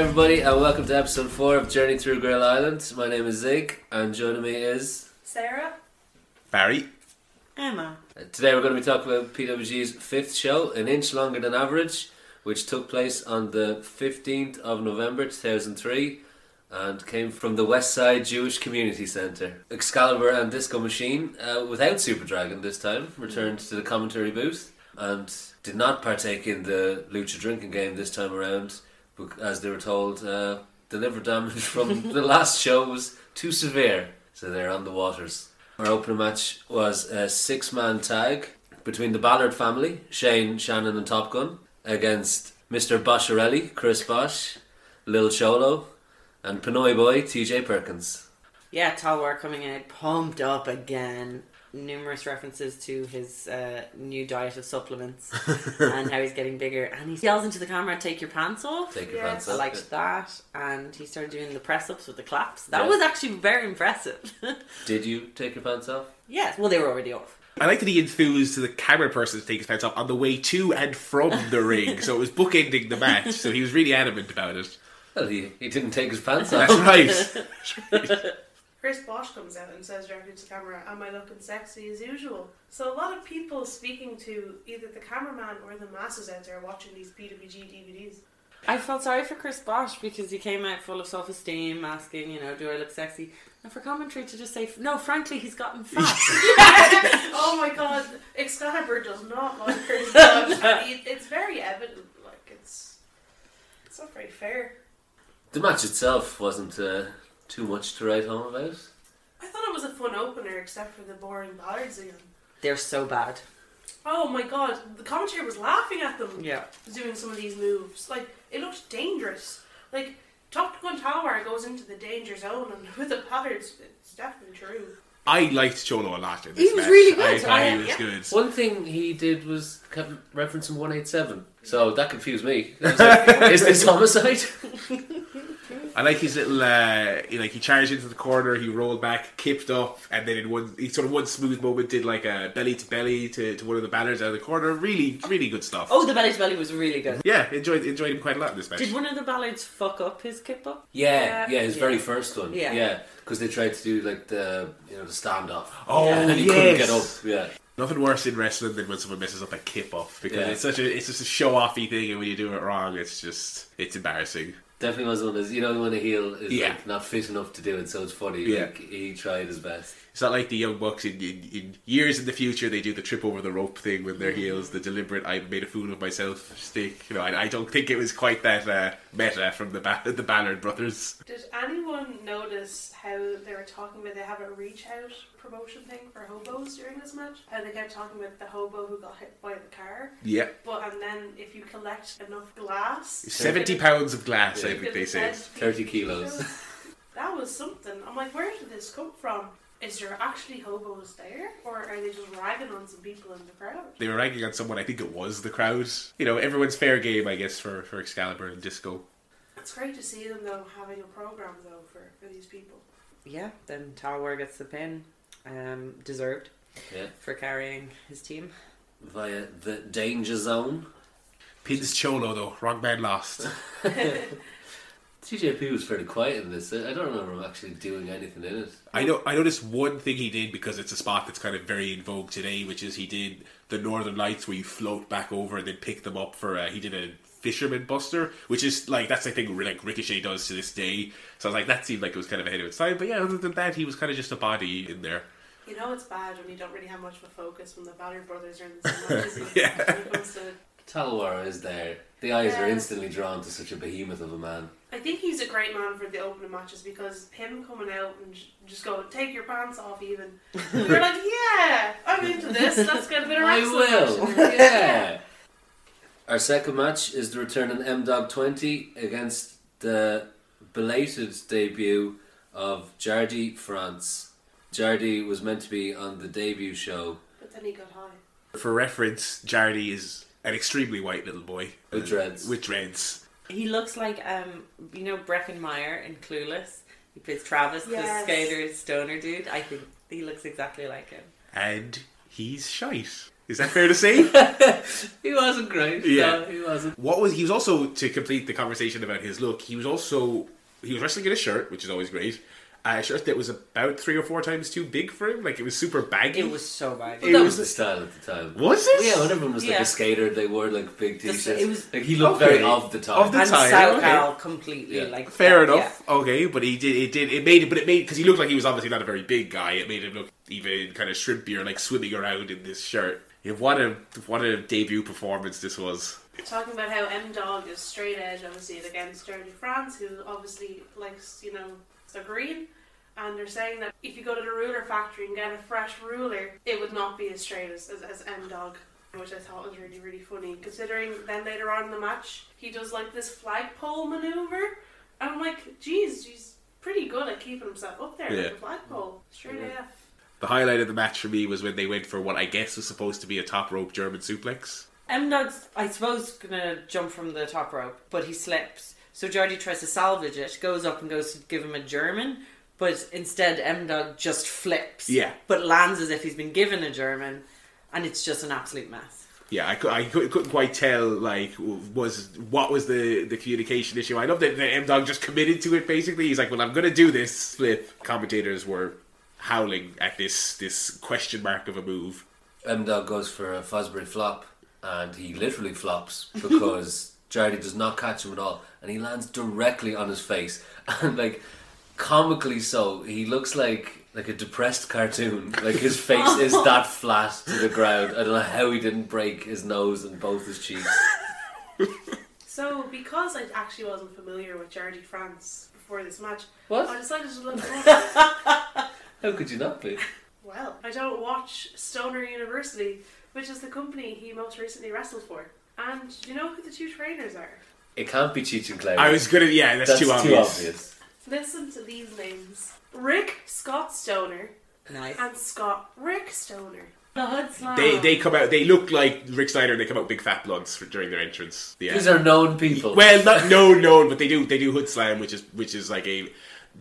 everybody, and welcome to episode 4 of Journey Through Grail Island. My name is Zig, and joining me is. Sarah? Barry. Emma. Uh, Today we're going to be talking about PWG's fifth show, An Inch Longer Than Average, which took place on the 15th of November 2003 and came from the West Side Jewish Community Centre. Excalibur and Disco Machine, uh, without Super Dragon this time, returned to the commentary booth and did not partake in the Lucha drinking game this time around, bec- as they were told uh, the liver damage from the last show was too severe, so they're on the waters. Our opening match was a six man tag between the Ballard family, Shane, Shannon, and Top Gun, against Mr. Bosharelli, Chris Bosh, Lil Cholo, and Pinoy Boy, TJ Perkins. Yeah, Talwar coming in pumped up again. Numerous references to his uh, new diet of supplements and how he's getting bigger. And he yells into the camera, "Take your pants off." Take your Yes. pants I off. liked that, and he started doing the press ups with the claps. That Yeah. was actually very impressive. Did you take your pants off? yes, well, they were already off. I like that he enthused the camera person to take his pants off on the way to and from the ring, so it was bookending the match. So he was really adamant about it. Well, he, he didn't take his pants That's off. right. Chris Bosh comes out and says directly to the camera, Am I looking sexy as usual? So a lot of people speaking to either the cameraman or the masses out there watching these PWG DVDs. I felt sorry for Chris Bosh because he came out full of self esteem, asking, you know, do I look sexy? And for commentary to just say, no, frankly, he's gotten fat. oh my god, Excalibur does not like Chris Bosh. and it's very evident, like, it's, it's not very fair. The match itself wasn't uh, too much to write home about. I thought it was a fun opener except for the boring ballards again. They're so bad. Oh my god, the commentator was laughing at them. Yeah. doing some of these moves. Like it looked dangerous. Like Top Gun Tower goes into the danger zone, and with the patterns, it's definitely true. I liked Cholo a lot in this He was match. really good. I thought I- he was yeah. good. One thing he did was kept referencing 187, so that confused me. I was like, Is this homicide? I like his little, uh, he, like he charged into the corner, he rolled back, kipped up, and then in one, he sort of one smooth moment did like a belly to belly to, to one of the banners out of the corner. Really, really good stuff. Oh, the belly to belly was really good. Yeah, enjoyed enjoyed him quite a lot in this match. Did one of the Ballards fuck up his kip up? Yeah, Yeah. yeah, his Yeah. very first one. Yeah. Yeah, because they tried to do like the you know the standoff. Oh, and he yes. couldn't get up. Yeah, Nothing worse in wrestling than when someone messes up a kip off because Yeah. it's such a it's just a show offy thing, and when you do it wrong, it's just it's embarrassing. Definitely was one of those. You know when a heel is Yeah. like not fit enough to do it, so it's funny. Yeah. Like, he tried his best. It's not like the young bucks in, in, in years in the future they do the trip over the rope thing with their heels, the deliberate "I made a fool of myself" stick. You know, I, I don't think it was quite that uh, meta from the ba- the Ballard brothers. Did anyone notice how they were talking about they have a reach out promotion thing for hobos during this match? How they kept talking about the hobo who got hit by the car, Yeah, but and then if you collect enough glass, seventy pounds of glass. I think they could said. 30 kilos. That was something. I'm like, where did this come from? Is there actually hobos there, or are they just ragging on some people in the crowd? They were ragging on someone. I think it was the crowd. You know, everyone's fair game, I guess, for for Excalibur and Disco. It's great to see them though having a program though for, for these people. Yeah, then Talwar gets the pin. Um, deserved Yeah, for carrying his team. via the danger zone. Pins Cholo though, wrong man lost. TJP was fairly quiet in this. I I don't remember him actually doing anything in it. I know. I noticed one thing he did because it's a spot that's kind of very in vogue today, which is he did the Northern Lights where you float back over and then pick them up for. Uh, he did a Fisherman Buster, which is like that's the thing like Ricochet does to this day. So I was like, that seemed like it was kind of ahead of its time. But yeah, other than that, he was kind of just a body in there. You know it's bad when you don't really have much of a focus when the Ballard brothers are in the same match. Yeah. When it comes to, Talwar is there. The eyes are instantly drawn to such a behemoth of a man. I think he's a great man for the opening matches because him coming out and j- just go take your pants off even. You're like, yeah, I'm into this. Let's get a bit of I wrestling will. action." Yeah. Our second match is the return of M Dog 20 against the belated debut of Jardi Frantz. Jardy was meant to be on the debut show But then he got high. For reference, Jardy is an extremely white little boy With dreads. With dreads. He looks like um, you know Breckin Meyer in Clueless. He plays Travis, Yes. the skater stoner dude. I think he looks exactly like him. and he's shite. Is that fair to say? he wasn't great. Yeah. No, he wasn't. what was he was also to complete the conversation about his look? He was also he was wrestling in a shirt, which is always great. A shirt that was about three or four times too big for him. Like it was super baggy. It was so bad. It that was- was the style at the time. Was it? Yeah, one of them was like Yeah. a skater. They wore like big t-shirts. it was- like he looked Okay. very of the time. Of the and time, SoCal okay. completely Yeah. like Fair yeah, enough. Okay, but he did. It did. It made it. But it made because he looked like he was obviously not a very big guy. It made him look even kind of shrimpier, like swimming around in this shirt. Yeah, what a what a debut performance this was. Talking about how M Dog is straight edge, obviously, against Jeremy France, who obviously likes, you know, the green. And they're saying that if you go to the ruler factory and get a fresh ruler, it would not be as straight as, as, as M Dog, which I thought was really, really funny. Considering then later on in the match, he does like this flagpole maneuver. And I'm like, geez, he's pretty good at keeping himself up there Yeah. with the flagpole. Straight AF. The highlight of the match for me was when they went for what I guess was supposed to be a top rope German suplex. M Dog's, I suppose, gonna jump from the top rope, but he slips. So Geordie tries to salvage it, goes up and goes to give him a German, but instead M Dog just flips. Yeah. But lands as if he's been given a German, and it's just an absolute mess. Yeah, I, cou- I couldn't quite tell like was what was the the communication issue. I love that the M Dog just committed to it. Basically, he's like, "Well, I'm going to do this." Flip. Commentators were howling at this this question mark of a move. M Dog goes for a Fosbury flop, and he literally flops because Jardy does not catch him at all, and he lands directly on his face, and like comically so, he looks like like a depressed cartoon. Like his face is that flat to the ground. I don't know how he didn't break his nose and both his cheeks. So, because I actually wasn't familiar with Jardi Frantz before this match, What? I decided to look. How could you not be? Well, I don't watch Stoner University, which is the company he most recently wrestled for. And do you know who the two trainers are? It can't be Cheech and Clown. I was gonna, yeah, that's, That's too obvious. obvious. Listen to these names Rick Scott Stoner Nice. and Scott Rick Stoner. The hood slam. They they come out. They look like Rick Steiner. They come out big fat bloods for, during their entrance. Yeah. These are known people. well, not known, known, but they do they do hood slam, which is which is like a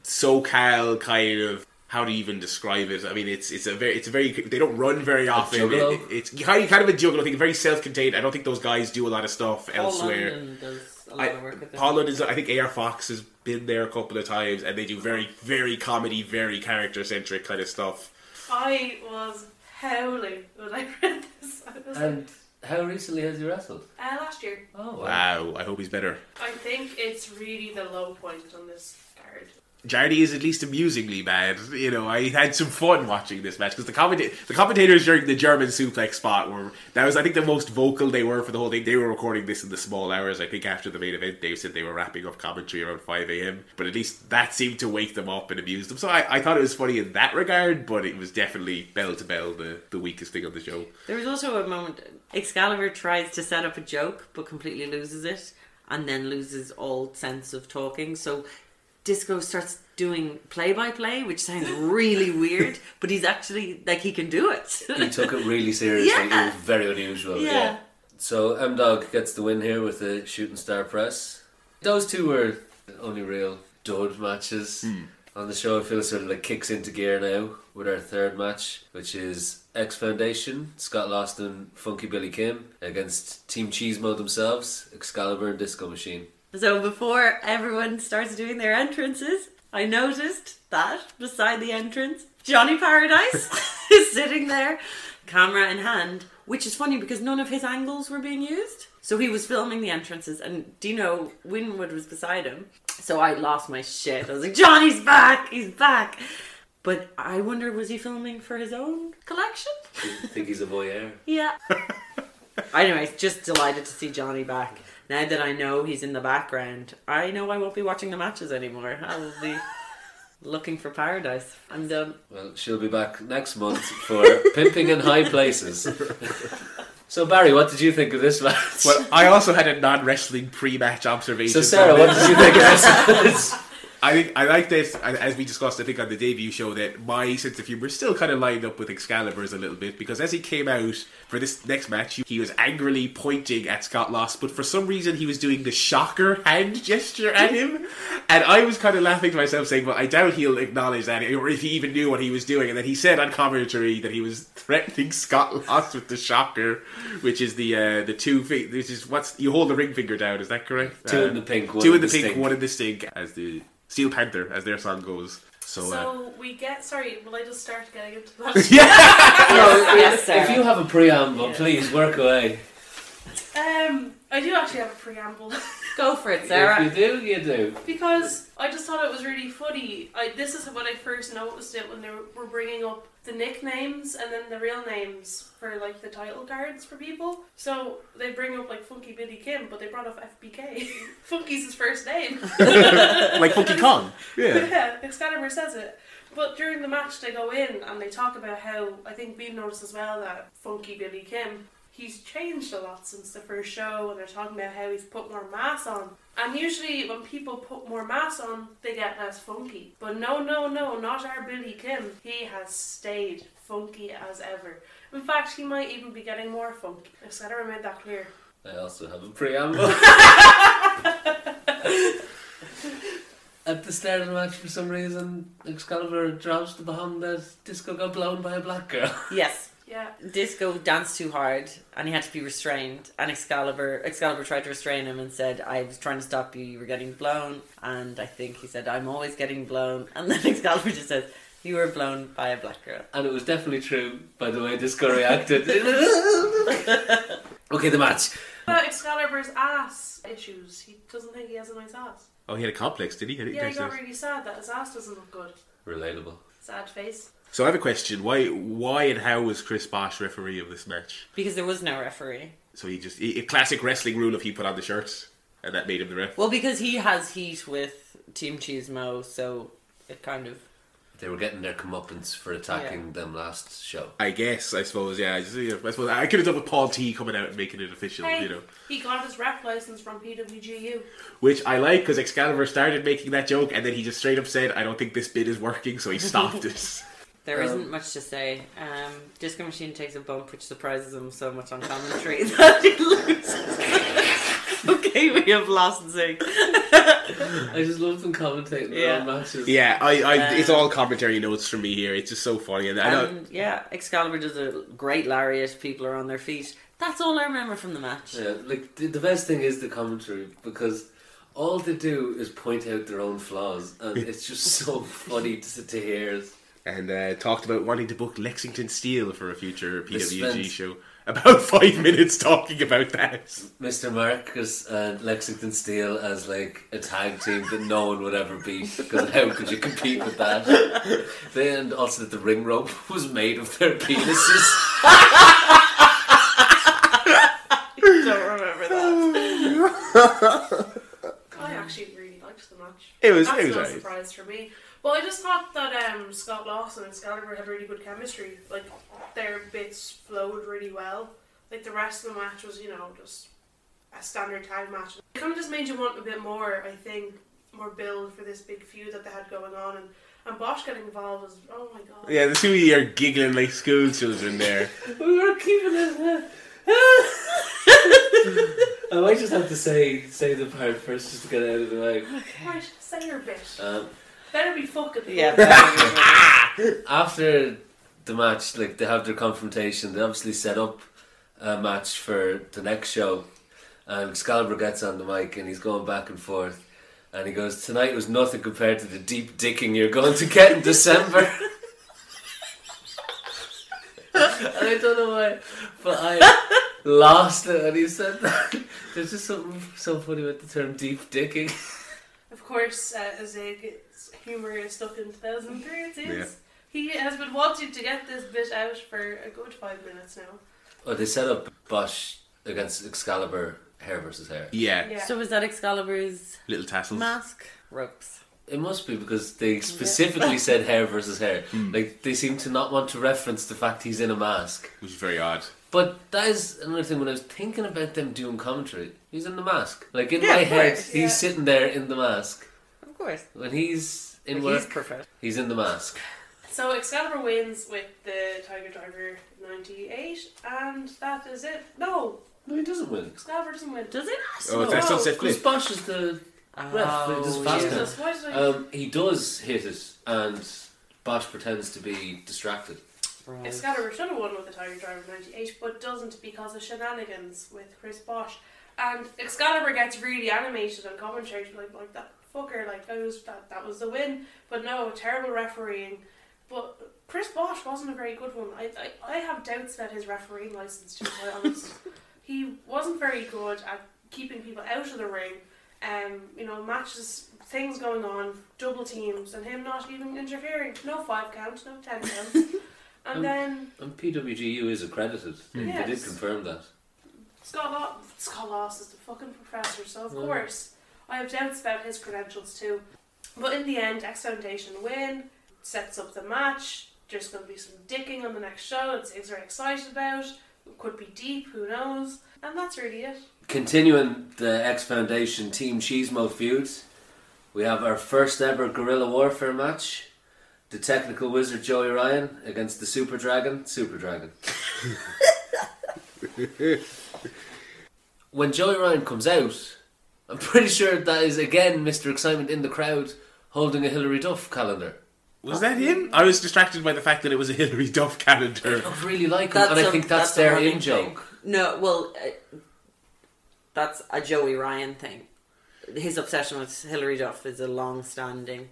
SoCal kind of. How do you even describe it? I mean, it's it's a very it's a very they don't run very often. juggalo? It- it's kind of, kind of a juggle. I think very self contained. I don't think those guys do a lot of stuff Paul elsewhere. London does a lot I, of work with them. Paul London is. I think AR Fox has been there a couple of times, and they do very very comedy, very character centric kind of stuff. I was howling when I read this. I was and how recently has he wrestled? uh, last year. Oh Wow, I hope he's better. I think it's really the low point on this card. Jardy is at least amusingly bad. You know, I had some fun watching this match because the commenta- the commentators during the German suplex spot were that was I think the most vocal they were for the whole thing. They were recording this in the small hours. I think after the main event, they said they were wrapping up commentary around five a.m. But at least that seemed to wake them up and amuse them. So I, I thought it was funny in that regard, but it was definitely bell to bell the the weakest thing on the show. There was also a moment Excalibur tries to set up a joke but completely loses it and then loses all sense of talking. So Disco starts doing play by play, which sounds really weird, but he's actually like he can do it. he took it really seriously. Yeah. It was very unusual. Yeah. Yeah. So M Dog gets the win here with the shooting star press. Those two were only real dud matches hmm. on the show. I feel sort of like kicks into gear now with our third match, which is X Foundation, Scott Loston, Funky Billy Kim against Team Cheesemo themselves, Excalibur and Disco Machine. So before everyone starts doing their entrances, I noticed that beside the entrance, Johnny Paradise is sitting there, camera in hand, which is funny because none of his angles were being used. So he was filming the entrances, and Dino Winwood was beside him. So I lost my shit. I was like, Johnny's back! He's back! But I wonder, was he filming for his own collection? I think he's a voyeur. Yeah. Anyways, just delighted to see Johnny back. Now that I know he's in the background, I know I won't be watching the matches anymore. I will be looking for paradise. I'm done. Well, she'll be back next month for Pimping in High Places. So Barry, what did you think of this match? Well, I also had a non wrestling pre match observation. so Sarah, what did you think of this? I think I like this, as we discussed, I think on the debut show, that my sense of humor still kind of lined up with Excalibur's a little bit because as he came out for this next match, he was angrily pointing at Scott Lost, but for some reason he was doing the shocker hand gesture at him, and I was kind of laughing to myself, saying, "Well, I doubt he'll acknowledge that, or if he even knew what he was doing." And then he said on commentary that he was threatening Scott Lost with the shocker, which is the uh, the two, fi- which is what's you hold the ring finger down. Is that correct? Two Uh, in the pink, one two in in the the pink, stink. one in the stink, as the Steel Panther, as their song goes. So, uh, So we get. Sorry, will I just start getting into that? No, Yes, if you have a preamble, Yeah. please work away. Um, I do actually have a preamble Go for it, Sarah. If you do, you do. because I just thought it was really funny. I this is when I first noticed it when they were bringing up the nicknames and then the real names for like the title cards for people. So they bring up like Funky Billy Kim, but they brought up FBK. Funky's his first name. like Funky Kong. Yeah. yeah, Excalibur says it. But during the match, they go in and they talk about how I think we've noticed as well that Funky Billy Kim, he's changed a lot since the first show, and they're talking about how he's put more mass on. And usually, when people put more mass on, they get less funky. But no, no, no, not our Billy Kim. He has stayed funky as ever. In fact, he might even be getting more funky. Excalibur made that clear. I also have a preamble. At the start of the match, for some reason, Excalibur drops the bomb that Disco got blown by a black girl. Yes. Yeah. Disco danced too hard and he had to be restrained. And Excalibur, Excalibur tried to restrain him and said, "I was trying to stop you. You were getting blown." And I think he said, "I'm always getting blown." And then Excalibur just says, "You were blown by a black girl." And it was definitely true by the way Disco reacted. okay, the match. About Excalibur's ass issues, he doesn't think he has a nice ass. Oh, he had a complex, did he? I Yeah, he catch got really sad that his ass doesn't look good. Relatable. Sad face. So I have a question. Why, why, and how was Chris Bosh referee of this match? Because there was no referee. So he just a classic wrestling rule of he put on the shirts, and that made him the ref. Well, because he has heat with Team Cheesemo, so it kind of. They were getting their comeuppance for attacking them last show. I guess. I suppose. Yeah. I, just, yeah, I suppose I could have done with Paul T coming out and making it official. Hey, You know, he got his rep license from PWGU. which I like because Excalibur started making that joke, and then he just straight up said, "I don't think this bit is working," so he stopped it. There Um, not much to say. Um, Disco Machine takes a bump, which surprises him so much on commentary that he loses. okay, we have lost Zig. I just love them commentating Yeah. own matches. Yeah, I, I it's Um, all commentary notes from me here. It's just so funny, and I. And yeah, Excalibur does a great lariat. People are on their feet. That's all I remember from the match. Yeah, like the, the best thing is the commentary because all they do is point out their own flaws, and it's just so funny to, to hear. And uh, talked about wanting to book Lexington Steele for a future They PWG show. About five minutes talking about that. Mr. Marcus and Lexington Steele as like a tag team that no one would ever beat because how could you compete with that? They, and also that the ring rope was made of their penises. don't remember that. I actually really liked the match. It was- That's it was no alright. surprise for me. But I just thought that um, Scott Lost and Excalibur had really good chemistry. Like their bits flowed really well. Like the rest of the match was, you know, just a standard tag match. It kind of just made you want a bit more. I think more build for this big feud that they had going on, and and Bosh getting involved was oh my god. Yeah, the two of you are giggling like school children there. we were keeping it. I might just have to say say the part first just to get it out of the way. Right, say your bit. Um, Better be fucking. Yeah. fun. after the match, like they have their confrontation, they obviously set up a match for the next show. And Excalibur gets on the mic and he's going back and forth. And he goes, Tonight was nothing compared to the deep dicking you're going to get in December. and I don't know why, but I lost it when he said that. There's just something so funny about the term deep dicking. Of course, uh, Zig's humour is stuck in 2013. Yeah. He has been wanting to get this bit out for a good five minutes now. Oh, they set up Bosh against Excalibur, hair versus hair. Yeah, Yeah. So was that Excalibur's little tassels. mask? Ropes. It must be because they specifically said hair versus hair. Hmm. Like they seem to not want to reference the fact he's in a mask. Which is very odd. But that is another thing when I was thinking about them doing commentary. He's in the mask. Like in Yeah, my head, he's yeah. sitting there in the mask. Of course. When he's in He's work, perfect. he's in the mask. So Excalibur wins with the Tiger Driver 98, and that is it. No, No, he doesn't win. Excalibur doesn't win. Does it? Oh, it's No. that sunset Because flip. Bosh is the Ref, it does fast yeah. Jesus, why did I? um, he does hit it, and Bosh pretends to be distracted. Right. Excalibur should have won with the Tiger Driver 98, but doesn't because of shenanigans with Chris Bosh. And Excalibur gets really animated on commentary, like, like that fucker, like, I was, that, that was the win. But no, terrible refereeing. But Chris Bosh wasn't a very good one. I, I, I have doubts about his refereeing license, to be quite honest. he wasn't very good at keeping people out of the ring. Um, you know, matches, things going on, double teams, and him not even interfering. No five counts, no ten counts. And Um, then And PWGU is accredited. They, they did Yes. confirm that. Scott Law, Scott Lost is the fucking professor, so of Mm. course I have doubts about his credentials too. But in the end, X Foundation win, sets up the match. There's going to be some dicking on the next show that Ziggs are excited about. It could be deep, who knows? And that's really it. Continuing the X Foundation Team Cheesemo feud, we have our first ever guerrilla warfare match. The technical wizard Joey Ryan against the Super Dragon, Super Dragon. when Joey Ryan comes out, I'm pretty sure that is again Mr. Excitement in the crowd holding a Hilary Duff calendar. Was that him? I was distracted by the fact that it was a Hilary Duff I calendar. don't really like him, and I a- think that's, a their running in joke. No, well, uh, that's a Joey Ryan thing. His obsession with Hilary Duff is a long-standing thing.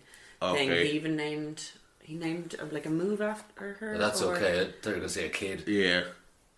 Okay. He even named he named uh, like a move after her. That's or- okay. I thought you were going to say a kid. Yeah.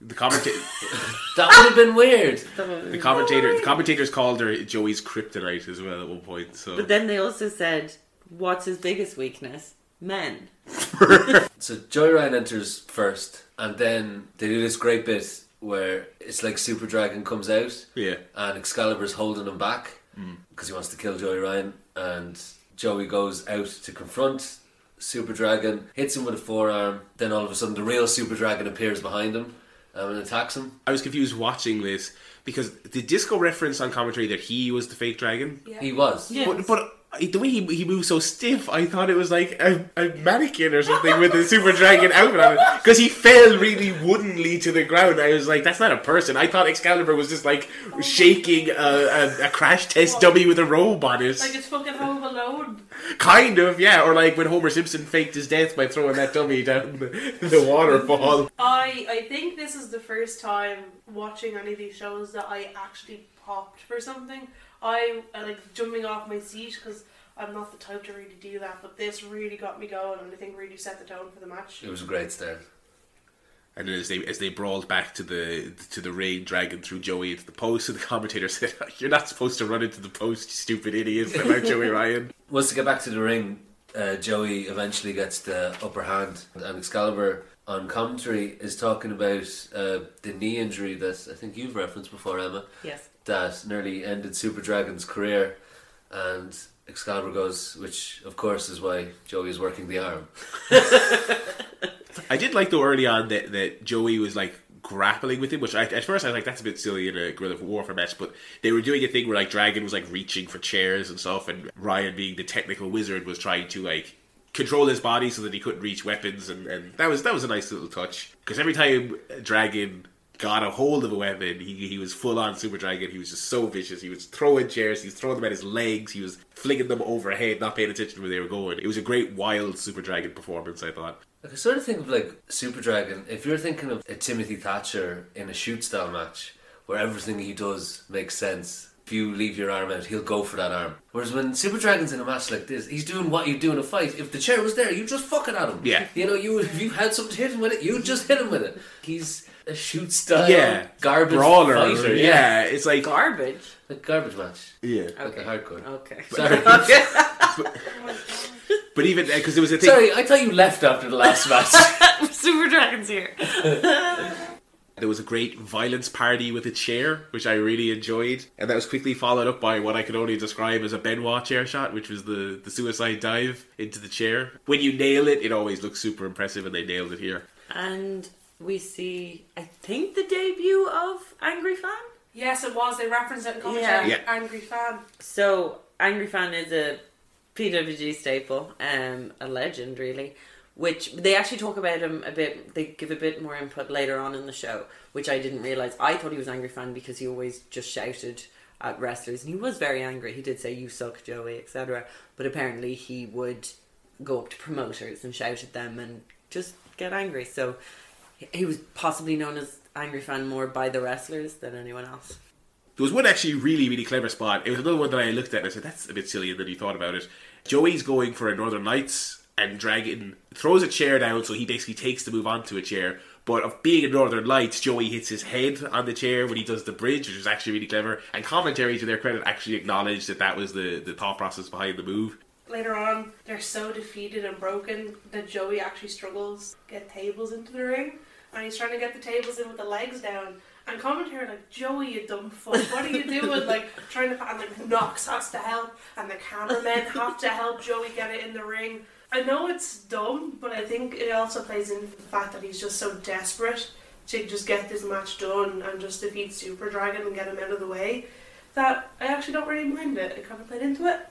The commentator, That would have been weird. the commentator, the commentators called her Joey's kryptonite as well at one point. So But then they also said, "What's his biggest weakness? Men." So Joey Ryan enters first, and then they do this great bit where it's like Super Dragon comes out, yeah, and Excalibur's holding him back mm. because he wants to kill Joey Ryan, and Joey goes out to confront Super Dragon, hits him with a forearm. Then all of a sudden, the real Super Dragon appears behind him um, and attacks him. I was confused watching this because the disco reference on commentary that he was the fake dragon, Yeah. He was. Yeah. but but the way he he moved so stiff, I thought it was like a, a mannequin or something with a super dragon outfit on it because he fell really woodenly to the ground. I was like, that's not a person. I thought Excalibur was just like shaking a, a, a crash test dummy with a robe on it. Like it's fucking Home Alone. Kind of, yeah. Or like when Homer Simpson faked his death by throwing that dummy down the, the waterfall. I I think this is the first time watching any of these shows that I actually popped for something. I, I like jumping off my seat because I'm not the type to really do that. But this really got me going, and I think really set the tone for the match. It was a great start. And then as they as they brawled back to the to the rain, dragging through Joey into the post, and the commentator said, "You're not supposed to run into the post, you stupid idiots!" About Joey Ryan. Once to get back to the ring, uh, Joey eventually gets the upper hand, and Excalibur on commentary is talking about uh, the knee injury that I think you've referenced before, Emma, Yes. that nearly ended Super Dragon's career, and Excalibur goes, which of course is why Joey is working the arm. I did like though early on that that Joey was like grappling with him, which I, at first I was like that's a bit silly in a guerrilla warfare match, but they were doing a thing where like Dragon was like reaching for chairs and stuff, and Ryan being the technical wizard was trying to like control his body so that he couldn't reach weapons, and, and that was that was a nice little touch because every time Dragon got a hold of a weapon, he, he was full on Super Dragon. He was just so vicious. He was throwing chairs, he was throwing them at his legs, he was flinging them overhead, not paying attention to where they were going. It was a great wild Super Dragon performance, I thought. Like, I sort of think of like Super Dragon. If you're thinking of a Timothy Thatcher in a shoot style match where everything he does makes sense, if you leave your arm out, he'll go for that arm. Whereas when Super Dragon's in a match like this, he's doing what you do in a fight. If the chair was there, you'd just fuck it at him. Yeah. You know, you if you had something to hit him with it, you just hit him with it. He's a shoot style yeah, garbage brawler. fighter. yeah. it's like Garbage. Like garbage match. yeah. Like Okay. a hardcore. Okay. Sorry. okay. But even uh, because it was a thing. Sorry, I thought you left after the last match. Super Dragons here. There was a great violence party with a chair, which I really enjoyed, and that was quickly followed up by what I could only describe as a Benoit chair shot, which was the the suicide dive into the chair. When you nail it, it always looks super impressive, and they nailed it here. And we see, I think, the debut of Angry Fan. Yes, it was. They referenced it in commentary. Yeah. Angry fan. So, Angry Fan is a PWG staple, um, a legend really. Which they actually talk about him a bit. They give a bit more input later on in the show, which I didn't realize. I thought he was angry fan because he always just shouted at wrestlers, and he was very angry. He did say "You suck, Joey," etc. But apparently, he would go up to promoters and shout at them and just get angry. So he was possibly known as angry fan more by the wrestlers than anyone else. There was one actually really, really clever spot. It was another one that I looked at and I said, that's a bit silly, and then he thought about it. Joey's going for a Northern Lights and Dragon throws a chair down, so he basically takes the move onto a chair. But of being in Northern Lights, Joey hits his head on the chair when he does the bridge, which is actually really clever. And commentary, to their credit, actually acknowledged that that was the, the thought process behind the move. Later on, they're so defeated and broken that Joey actually struggles to get tables into the ring, and he's trying to get the tables in with the legs down. And commentary like, Joey, you dumb fuck, what are you doing? like trying to and like Knox has to help, and the cameramen have to help Joey get it in the ring. I know it's dumb, but I think it also plays into the fact that he's just so desperate to just get this match done and just defeat Super Dragon and get him out of the way that I actually don't really mind it. It kind of played into it.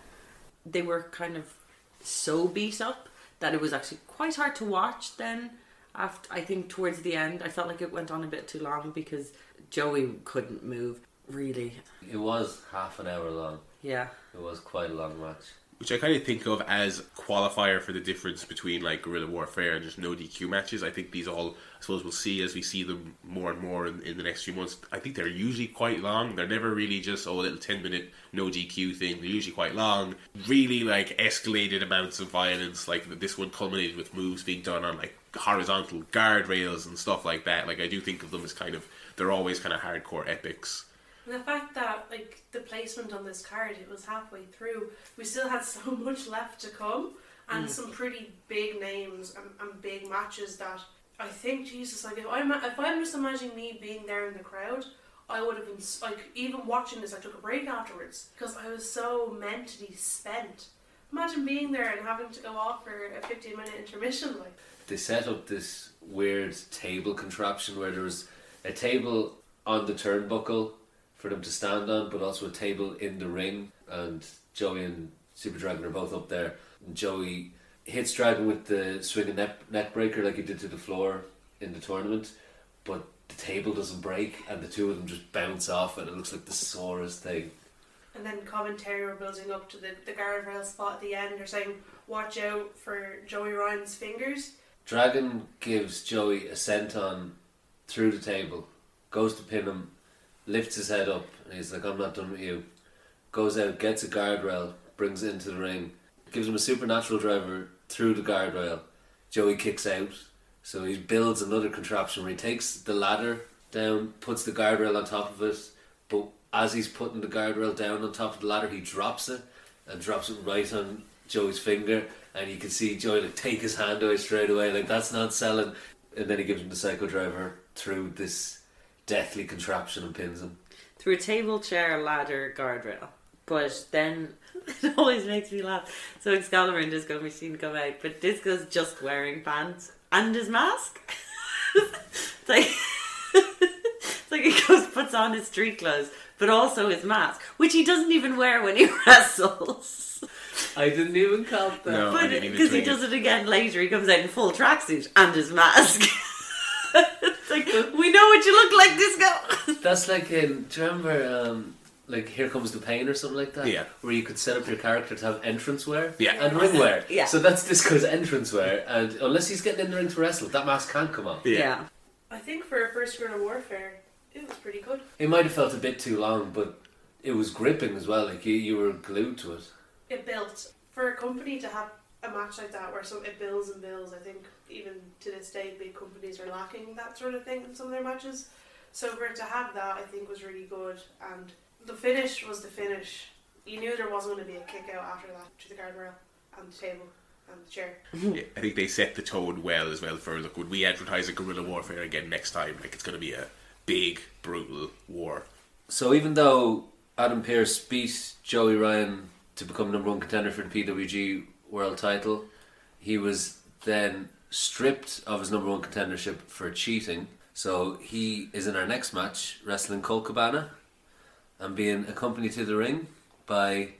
They were kind of so beat up that it was actually quite hard to watch. Then, after I think towards the end, I felt like it went on a bit too long because Joey couldn't move really. It was half an hour long. Yeah. It was quite a long match. which I kind of think of as qualifier for the difference between like guerrilla warfare and just no DQ matches. I think these all, I suppose, we'll see as we see them more and more in, in the next few months. I think they're usually quite long. They're never really just oh a little ten minute no DQ thing. They're usually quite long, really like escalated amounts of violence. Like this one culminated with moves being done on like horizontal guardrails and stuff like that. Like I do think of them as kind of they're always kind of hardcore epics. And the fact that like the placement on this card, it was halfway through. We still had so much left to come, and mm. some pretty big names and, and big matches that I think Jesus, like if I'm if I'm just imagining me being there in the crowd, I would have been like even watching this. I took a break afterwards because I was so mentally spent. Imagine being there and having to go off for a 15 minute intermission, like. They set up this weird table contraption where there was a table on the turnbuckle for them to stand on, but also a table in the ring. And Joey and Super Dragon are both up there. And Joey hits Dragon with the swinging neck, neck breaker like he did to the floor in the tournament, but the table doesn't break, and the two of them just bounce off, and it looks like the sorest thing. And then commentary were building up to the, the guardrail spot at the end. They're saying, watch out for Joey Ryan's fingers. Dragon gives Joey a senton through the table, goes to pin him, lifts his head up, and he's like, I'm not done with you. Goes out, gets a guardrail, brings it into the ring, gives him a supernatural driver through the guardrail. Joey kicks out, so he builds another contraption where he takes the ladder down, puts the guardrail on top of it, but as he's putting the guardrail down on top of the ladder, he drops it and drops it right on Joey's finger, and you can see Joey like take his hand away straight away, like that's not selling. And then he gives him the psycho driver through this deathly contraption and pins him. through a table, chair, ladder, guardrail. But then it always makes me laugh. So Excalibur and Disco Machine come out, but Disco's just wearing pants and his mask. it's like it's like he goes puts on his street clothes, but also his mask, which he doesn't even wear when he wrestles. I didn't even count that. No. I But didn't even because he think it. does it again later, he comes out in full tracksuit and his mask. it's like we know what you look like, Disco. That's like in. Do you remember, um, like Here Comes the Pain or something like that? Yeah. Where you could set up your character to have entrance wear Yeah. and ring wear. Yeah. So that's Disco's entrance wear, and unless he's getting in the ring to wrestle, that mask can't come off. Yeah. I think for a first run of warfare, it was pretty good. It might have felt a bit too long, but it was gripping as well. Like you, you were glued to it. It built for a company to have a match like that where so it builds and builds. I think even to this day, big companies are lacking that sort of thing in some of their matches. So for it to have that, I think was really good. And the finish was the finish. You knew there wasn't going to be a kick out after that to the guardrail and the table and the chair. Yeah, I think they set the tone well as well for look when we advertise a guerrilla warfare again next time, like it's going to be a big brutal war. So even though Adam Pearce beat Joey Ryan to become number one contender for the PWG World Title, he was then stripped of his number one contendership for cheating. So he is in our next match wrestling Colt Cabana and being accompanied to the ring by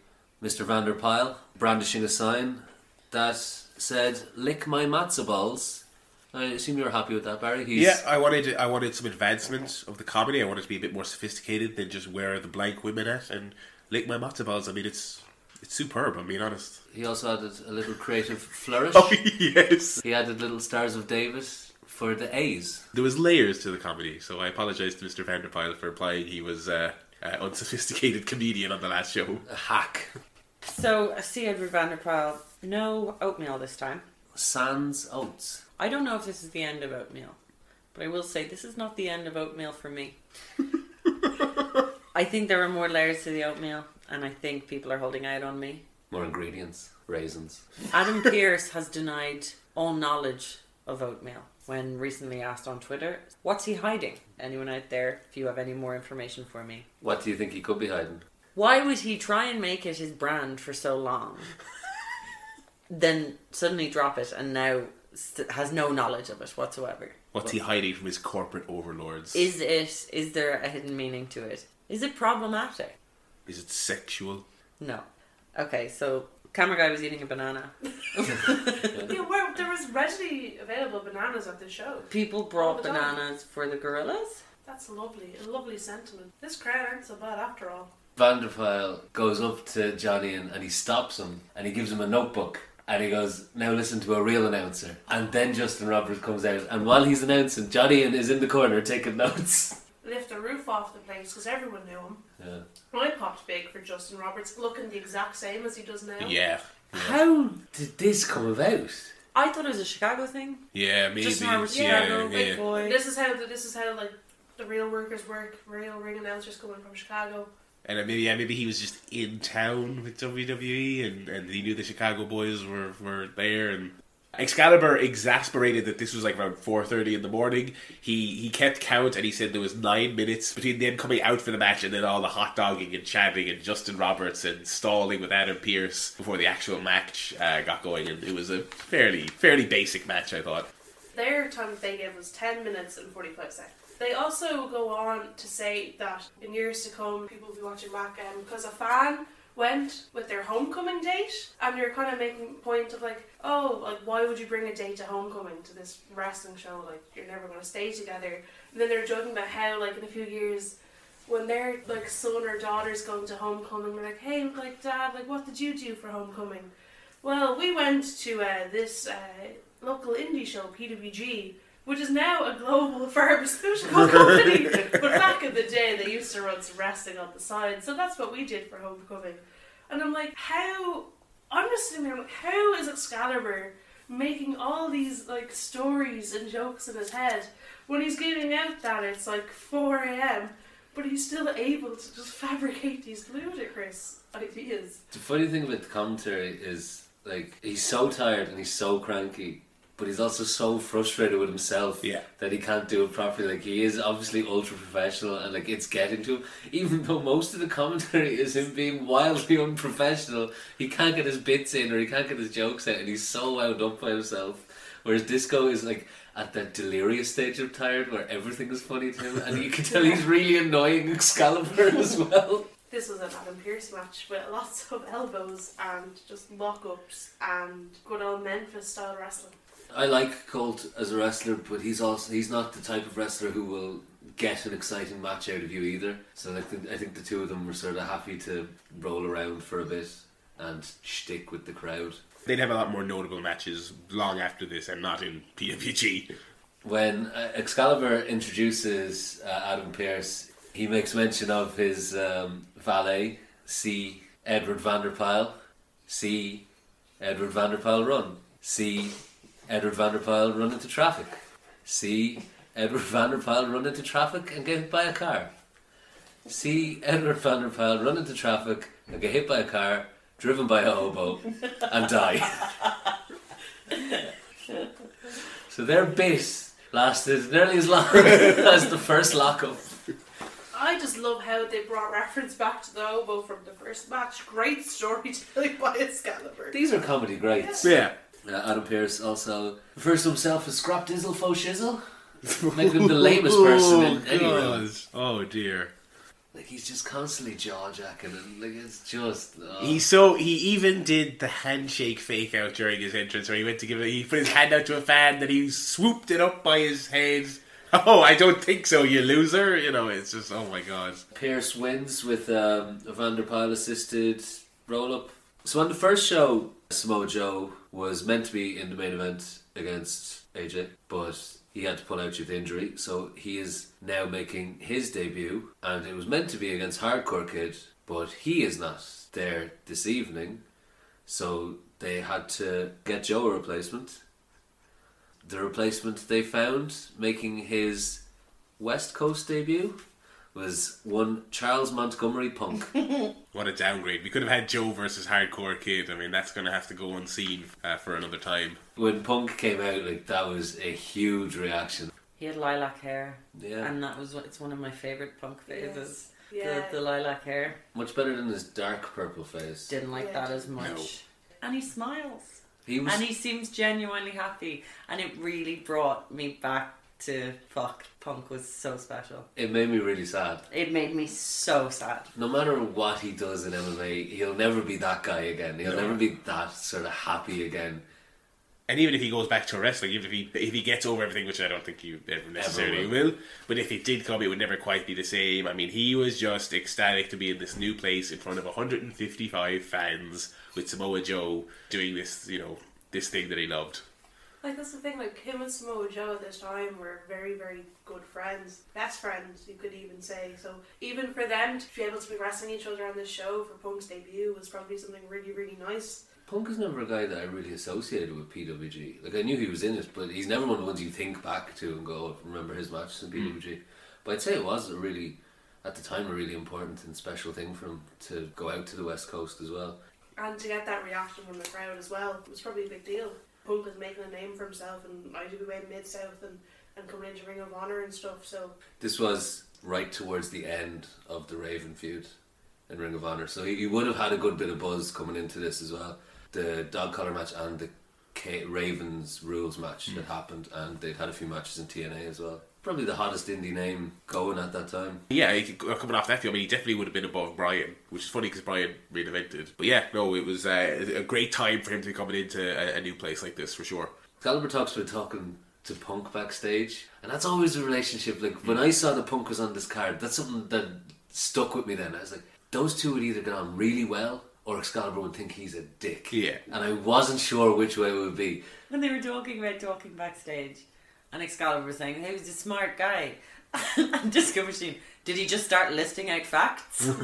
Mr. Vanderpyle brandishing a sign that said "Lick my matzo balls." I assume you were happy with that, Barry. He's, Yeah, I wanted I wanted some advancement of the comedy. I wanted to be a bit more sophisticated than just wear the blank women at and lick my matzo balls. I mean, it's it's superb. I'm being honest. He also added a little creative flourish. Oh yes, He added little stars of David for the A's. there was layers to the comedy. So I apologize to Mr. Vanderpyle for implying he was uh, uh, unsophisticated comedian on the last show. A hack. So, I see Edward Vanderpyle. No oatmeal this time. Sans oats. I don't know if this is the end of oatmeal, but I will say this is not the end of oatmeal for me. I think there are more layers to the oatmeal, and I think people are holding out on me. More ingredients. Raisins. Adam Pearce has denied all knowledge of oatmeal when recently asked on Twitter, What's he hiding? Anyone out there, if you have any more information for me? What do you think he could be hiding? Why would he try and make it his brand for so long, then suddenly drop it and now st- has no knowledge of it whatsoever? What's he hiding from his corporate overlords? Is it? Is there a hidden meaning to it? Is it problematic? Is it sexual? No. Okay, so camera guy was eating a banana. Yeah, where there was readily available bananas at the show. People brought the time. bananas for the gorillas. That's lovely, a lovely sentiment. This crowd aren't so bad after all. Vanderpyle goes up to Johnny and, and he stops him and he gives him a notebook and he goes, Now listen to a real announcer. And then Justin Roberts comes out and while he's announcing, Johnny and is in the corner taking notes. Lift the roof off the place because everyone knew him. Yeah. I popped big for Justin Roberts, looking the exact same as he does now. Yeah. How did this come about? I thought it was a Chicago thing. Yeah, maybe. Justin Roberts, yeah, Chicago, yeah. big boy. This is how the, this is how like the real workers work. Real ring announcers coming from Chicago. And uh, maybe yeah, maybe he was just in town with WWE, and, and he knew the Chicago boys were, were there. And Excalibur, exasperated that this was like around four thirty in the morning, he he kept count, and he said there was nine minutes between them coming out for the match and then all the hot dogging and chatting and Justin Roberts and stalling with Adam Pearce before the actual match uh, got going. And it was a fairly fairly basic match, I thought. Their time they gave was 10 minutes and 45 seconds. They also go on to say that in years to come, people will be watching back um, because a fan went with their homecoming date, and you're kind of making point of like, oh, like why would you bring a date to homecoming to this wrestling show? Like you're never going to stay together. And then they're joking about how like in a few years. When their like son or daughter's going to homecoming, they're like, "Hey, like dad, like what did you do for homecoming?" Well, we went to uh, this uh, local indie show, PWG, which is now a global pharmaceutical company. but back in the day, they used to run some wrestling on the side, so that's what we did for homecoming. And I'm like, how? I'm just sitting there, like, how is Excalibur making all these like stories and jokes in his head when he's giving out that it's like 4 a.m. But he's still able to just fabricate these ludicrous ideas. The funny thing about the commentary is like he's so tired and he's so cranky, but he's also so frustrated with himself Yeah. that he can't do it properly. Like he is obviously ultra professional and like it's getting to him. Even though most of the commentary is him being wildly unprofessional, he can't get his bits in or he can't get his jokes out and he's so wound up by himself. Whereas Disco is like at that delirious stage of tired where everything is funny to him and you can tell he's really annoying Excalibur as well. This was an Adam Pearce match with lots of elbows and just lock-ups and good old Memphis style wrestling. I like Colt as a wrestler, but he's also he's not the type of wrestler who will get an exciting match out of you either. So like the, I think the two of them were sort of happy to roll around for a bit and stick with the crowd. They'd have a lot more notable matches long after this, and not in PWG. When uh, Excalibur introduces uh, Adam Pearce, he makes mention of his um, valet, C. Edward Vanderpyle, C. Edward Vanderpyle run, C. Edward Vanderpyle run into traffic, See Edward Vanderpyle run into traffic and get hit by a car, See Edward Vanderpyle run into traffic and get hit by a car, driven by a hobo, and die. So their base lasted nearly as long as the first lockup. I just love how they brought reference back to the hobo from the first match. Great storytelling by Excalibur. These are comedy greats. Yeah. Uh, Adam Pearce also refers to himself as Scrap Dizzle Faux Shizzle, making him the lamest person in any room. Oh dear. Like he's just constantly jaw jacking and like it's just. oh. He so he even did the handshake fake out during his entrance, where he went to give it. He put his hand out to a fan, then he swooped it up by his head. Oh, I don't think so, you loser! You know, it's just oh my god. Pearce wins with um, a Vanderpyle assisted roll up. So on the first show, Samoa Joe was meant to be in the main event against AJ, but he had to pull out due to injury. So he is now making his debut, and it was meant to be against Hardcore Kid, but he is not there this evening. So they had to get Joe a replacement. The replacement they found making his West Coast debut was one Charles Montgomery Punk. What a downgrade. We could have had Joe versus Hardcore Kid. I mean, that's going to have to go unseen uh, for another time. when Punk came out, like that was a huge reaction. He had lilac hair, Yeah, and that was it's one of my favorite punk phases. Yeah. The, the lilac hair. much better than his dark purple face. Didn't like Yeah. that as much. No. And he smiles. He was And he seems genuinely happy. And it really brought me back to fuck. Punk was so special. It made me really sad. It made me so sad. No matter what he does in MMA, he'll never be that guy again. He'll No. never be that sort of happy again. And even if he goes back to wrestling, even if he if he gets over everything, which I don't think he ever necessarily will. but if he did come, it would never quite be the same. I mean, he was just ecstatic to be in this new place in front of 155 fans with Samoa Joe doing this, you know, this thing that he loved. Like that's the thing. Like him and Samoa Joe at this time were very, very good friends, best friends you could even say. So even for them to be able to be wrestling each other on this show for Punk's debut was probably something really, really nice. Punk is never a guy that I really associated with PWG. Like I knew he was in it, but he's never one of the ones you think back to and go oh, remember his matches in hmm. PWG. But I'd say it was a really, at the time, a really important and special thing for him to go out to the West Coast as well. And to get that reaction from the crowd as well was probably a big deal. Punk was making a name for himself in IWA Mid South and, and coming into Ring of Honor and stuff. So This was right towards the end of the Raven feud in Ring of Honor, so he, he would have had a good bit of buzz coming into this as well. The dog collar match and the K- Ravens rules match hmm. that happened, and they'd had a few matches in TNA as well. Probably the hottest indie name going at that time. Yeah, he, coming off that, I mean, he definitely would have been above Brian, which is funny because Brian reinvented. But yeah, no, it was uh, a great time for him to be coming into a, a new place like this for sure. Excalibur Talk's been talking to Punk backstage, and that's always a relationship. Like when I saw the Punk was on this card, that's something that stuck with me. Then I was like, those two would either get on really well, or Excalibur would think he's a dick. Yeah. and I wasn't sure which way it would be. When they were talking about talking backstage, and Excalibur was saying, he was a smart guy. and Disco Machine, did he just start listing out facts?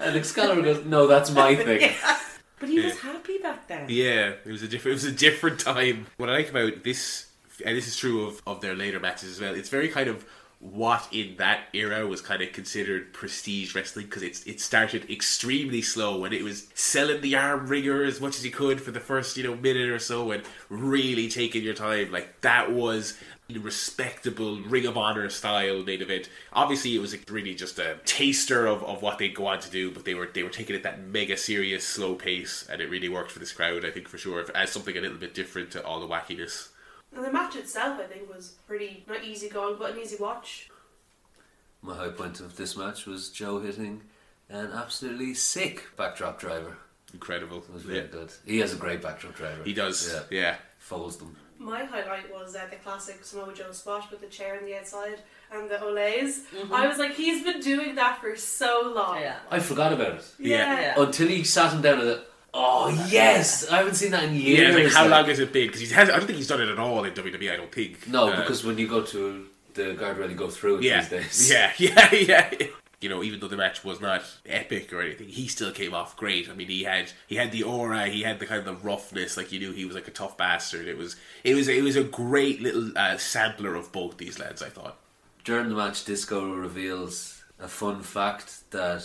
And Excalibur goes, "No, that's my thing." Yeah. But he was Yeah. happy back then. Yeah, it was a different. It was a different time. What I like about this, and this is true of, of their later matches as well. It's very kind of what in that era was kind of considered prestige wrestling because it's it started extremely slow and it was selling the arm ringer as much as you could for the first you know minute or so and really taking your time. Like that was respectable Ring of Honor style main event. Obviously, it was really just a taster of, of what they'd go on to do, but they were they were taking it at that mega serious slow pace, and it really worked for this crowd. I think for sure as something a little bit different to all the wackiness. And the match itself, I think, was pretty not easy going, but an easy watch. My high point of this match was Joe hitting an absolutely sick backdrop driver. Incredible. It was really Yeah. good. He has a great backdrop driver. He does. Yeah, Yeah. folds them. My highlight was uh, the classic Samoa Joe spot with the chair on the outside and the olays. I was like, he's been doing that for so long. Yeah. I forgot about it Yeah. Yeah. until he sat him down and. It, Oh yes, I haven't seen that in years. Yeah, like how like- long has it been? Because he has. I don't think he's done it at all in WWE. I don't think. No, Uh, because when you go to the guardrail, you go through it yeah, these days. yeah, yeah, yeah. You know, even though the match was not epic or anything, he still came off great. I mean, he had he had the aura, he had the kind of the roughness, like you knew he was like a tough bastard. It was it was it was a great little uh, sampler of both these lads. I thought. During the match, Disco reveals a fun fact that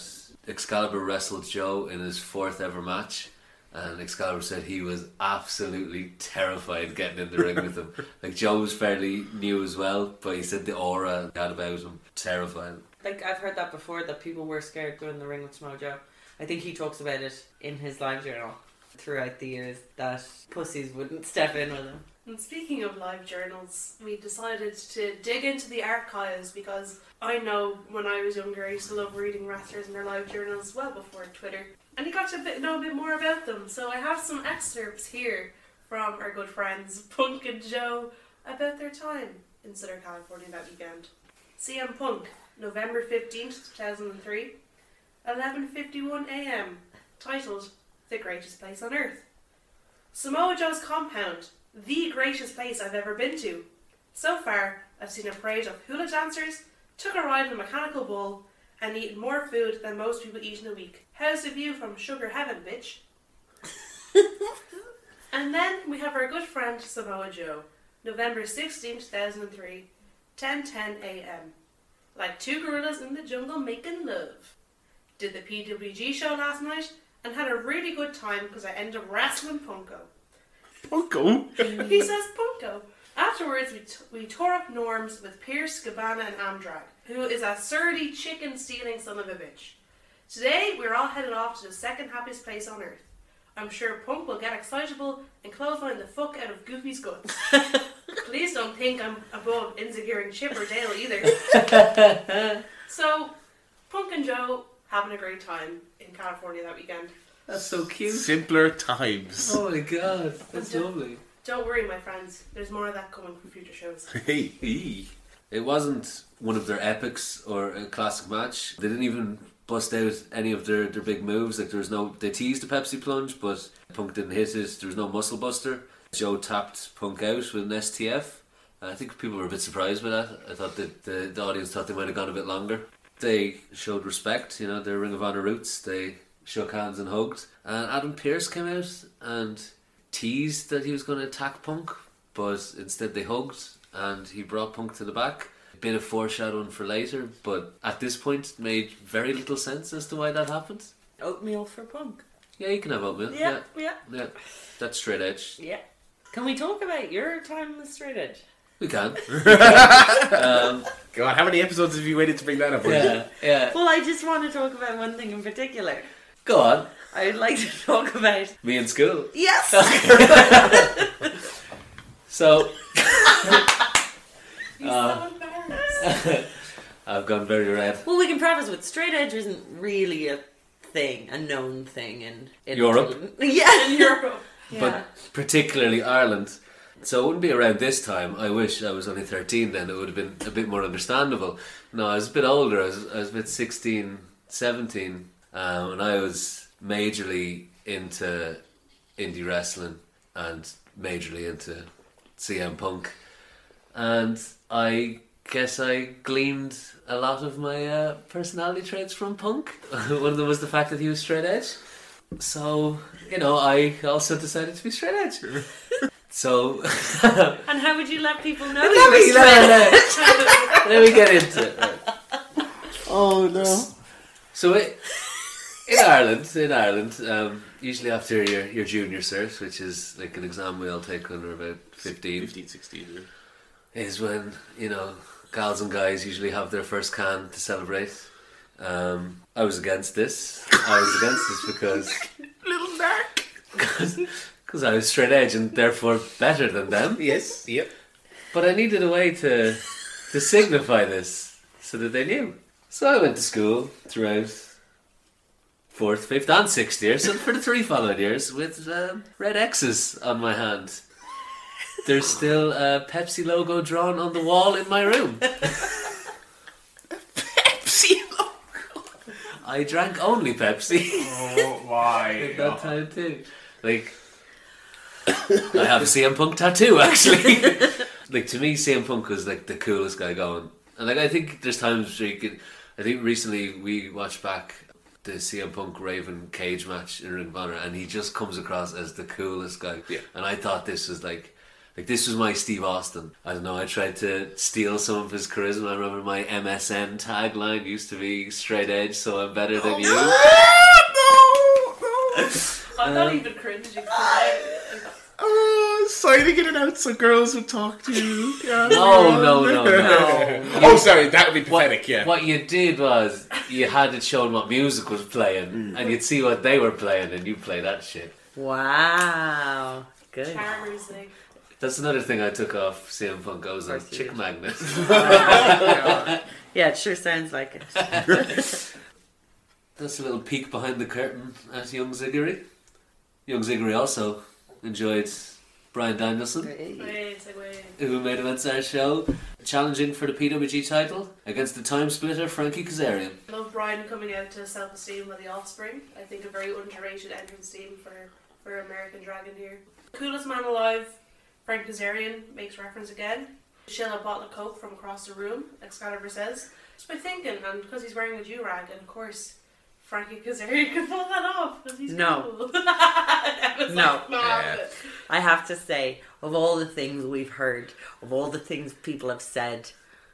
Excalibur wrestled Joe in his fourth ever match. And Excalibur said he was absolutely terrified getting in the ring with him. Like Joe was fairly new as well, but he said the aura he had about him terrifying. Like I've heard that before that people were scared going in the ring with Samoa Joe. I think he talks about it in his live journal throughout the years that pussies wouldn't step in with him. And speaking of live journals, we decided to dig into the archives because I know when I was younger I used to love reading wrestlers and their live journals well before Twitter. And you got to bit, know a bit more about them. So I have some excerpts here from our good friends Punk and Joe about their time in Southern California that weekend. CM Punk, November 15th, 2003, 11.51 am, titled The Greatest Place on Earth. Samoa Joe's compound, the greatest place I've ever been to. So far, I've seen a parade of hula dancers, took a ride in a mechanical bull, and eat more food than most people eat in a week. How's the view from Sugar Heaven, bitch? and then we have our good friend Samoa Joe, November 16, 2003, 10:10 a.m. Like two gorillas in the jungle making love. Did the PWG show last night and had a really good time because I ended up wrestling Punko. Punko. He says Punko. Afterwards, we, t- we tore up norms with Pearce, Cabana, and Amdrag, who is a surly chicken stealing son of a bitch. Today, we're all headed off to the second happiest place on earth. I'm sure Punk will get excitable and clothesline the fuck out of Goofy's guts. Please don't think I'm above insecuring Chip or Dale either. so, Punk and Joe having a great time in California that weekend. That's so cute. Simpler times. Oh my god, that's Yeah. lovely. Don't worry, my friends. There's more of that coming for future shows. Hey. Eee. It wasn't one of their epics or a classic match. They didn't even bust out any of their, their big moves. Like there was no, they teased the Pepsi plunge, but Punk didn't hit it. There was no muscle buster. Joe tapped Punk out with an STF. I think people were a bit surprised by that. I thought that the, the audience thought they might have gone a bit longer. They showed respect, you know, their Ring of Honor roots. They shook hands and hugged. And Adam Pearce came out and teased that he was going to attack Punk, but instead they hugged and he brought Punk to the back. A bit of foreshadowing for later, but at this point made very little sense as to why that happened. Oatmeal for punk. Yeah, you can have oatmeal. Yeah, Yeah, yeah, yeah. That's straight edge. yeah. Can we talk about your time with Straight Edge? We can. um, God, how many episodes have you waited to bring that up? yeah, yeah. Well, I just want to talk about one thing in particular. Go on. I'd like to talk about. Me in school. Yes! So He's Uh, so embarrassed. I've gone very red. well, we can preface with straight edge isn't really a thing, a known thing in, in Europe? Yeah. In Europe. yeah. but particularly Ireland. So it wouldn't be around this time. I wish I was only 13 then. It would have been a bit more understandable. No, I was a bit older. I was, I was about 16, 17. Um, and I was majorly into indie wrestling and majorly into CM Punk. And I guess I gleaned a lot of my uh, personality traits from Punk. One of them was the fact that he was straight edge. So, you know, I also decided to be straight edge. So, and how would you let people know? let, you were me, straight edge? let, let me get into it. right. Oh no. So, it, in Ireland, in Ireland, um, usually after your, your junior cert, which is like an exam we all take when we're about 15, 15, 16. yeah. Is when, you know, gals and guys usually have their first can to celebrate. Um, I was against this. I was against this because Little dark. because I was straight edge and therefore better than them. Yes. Yep. But I needed a way to to signify this so that they knew. So I went to school throughout fourth, fifth, and sixth years, and for the three following years with um, red X's on my hand. There's still a Pepsi logo drawn on the wall in my room. Pepsi. Logo. I drank only Pepsi. Oh my. at that time too. Like, I have a CM Punk tattoo actually. like to me, CM Punk was like the coolest guy going, and like I think there's times where you could. I think recently we watched back the CM Punk Raven cage match in Ring of Honor, and he just comes across as the coolest guy. Yeah. And I thought this was like. Like this was my Steve Austin. I don't know. I tried to steal some of his charisma. I remember my MSN tagline used to be "straight edge," so I'm better than oh, you. No, no. I'm not uh, even cringing. 'cause I- uh, Oh, signing it out so girls would talk to you. Yeah. No, no, no, no. oh, sorry, that would be pathetic. yeah. What you did was you had it shown what music was playing, mm. and you'd see what they were playing, and you play that shit. Wow. Good. Charmers, like, That's another thing I took off CM Punk. I was a Of course you chick did. magnet. yeah, it sure sounds like it. That's a little peek behind the curtain at Young Ziggery. Young Ziggery also enjoyed Bryan Danielson, Wait, who made events our show, challenging for the PWG title against the time splitter Frankie Kazarian. I Love Brian coming out to Self Esteem by the Offspring. I think a very underrated entrance theme for, for American Dragon here. Coolest man alive, Frank Kazarian makes reference again. Shill a bottle of Coke from across the room, Excalibur says. Just by thinking, and because he's wearing a do rag, and of course, Frankie Kazarian can pull that off because he's No. cool. No. like, Yeah. I have to say, of all the things we've heard, of all the things people have said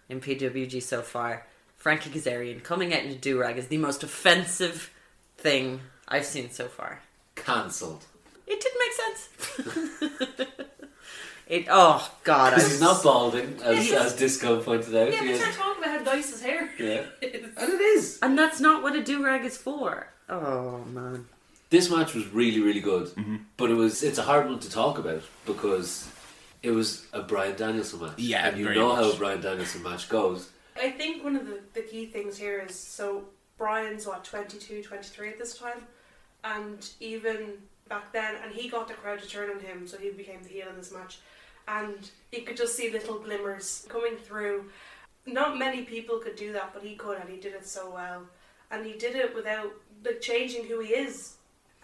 in PWG so far, Frankie Kazarian coming out in a do rag is the most offensive thing I've seen so far. Cancelled. It didn't make sense. it. Oh God, I Because he's not balding, as, Yes. as Disco pointed out. Yeah, He but is- start talking about how nice his hair yeah. is. And it is. and that's not what a do rag is for. Oh man. This match was really, really good, mm-hmm. but it was it's a hard one to talk about because it was a Bryan Danielson match. Yeah, and you very know much. how a Bryan Danielson match goes. I think one of the, the key things here is so Brian's what 22, 23 at this time, and even back then, and he got the crowd to turn on him, so he became the heel in this match, and you could just see little glimmers coming through. Not many people could do that, but he could, and he did it so well, and he did it without like changing who he is.